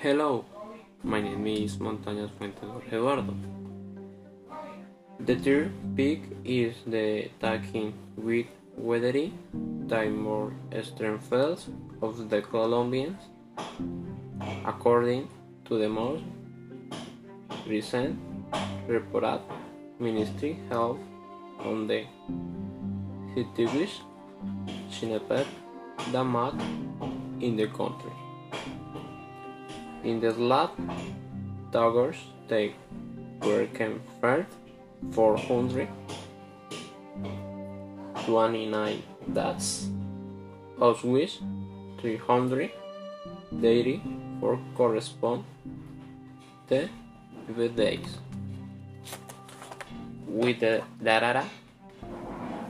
Hello, my name is Montañas Fuentes Jorge Eduardo. The third peak is the Taking with Weathery Timor eastern Sternfels of the Colombians, according to the most recent report Ministry Health on the Hitiwish Chinepet Damat in the country. In the lab, doggers they were confirmed 429 deaths, of which 384 correspond to the days. With the data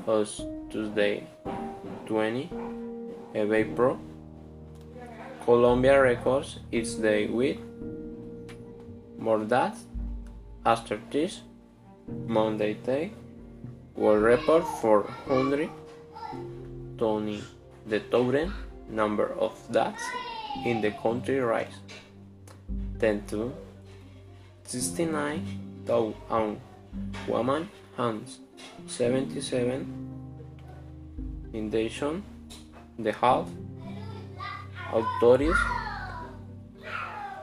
of Tuesday 20 April Colombia records its day with more deaths. After this, Monday day will report 420. The total number of deaths in the country rise 10 to 69 thousand women and 77 in addition the half authorities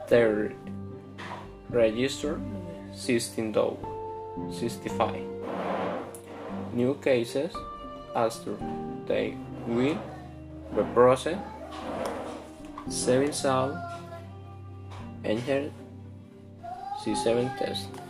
they register 16 though 65 new cases after they will be processed 7 sound entered C7 test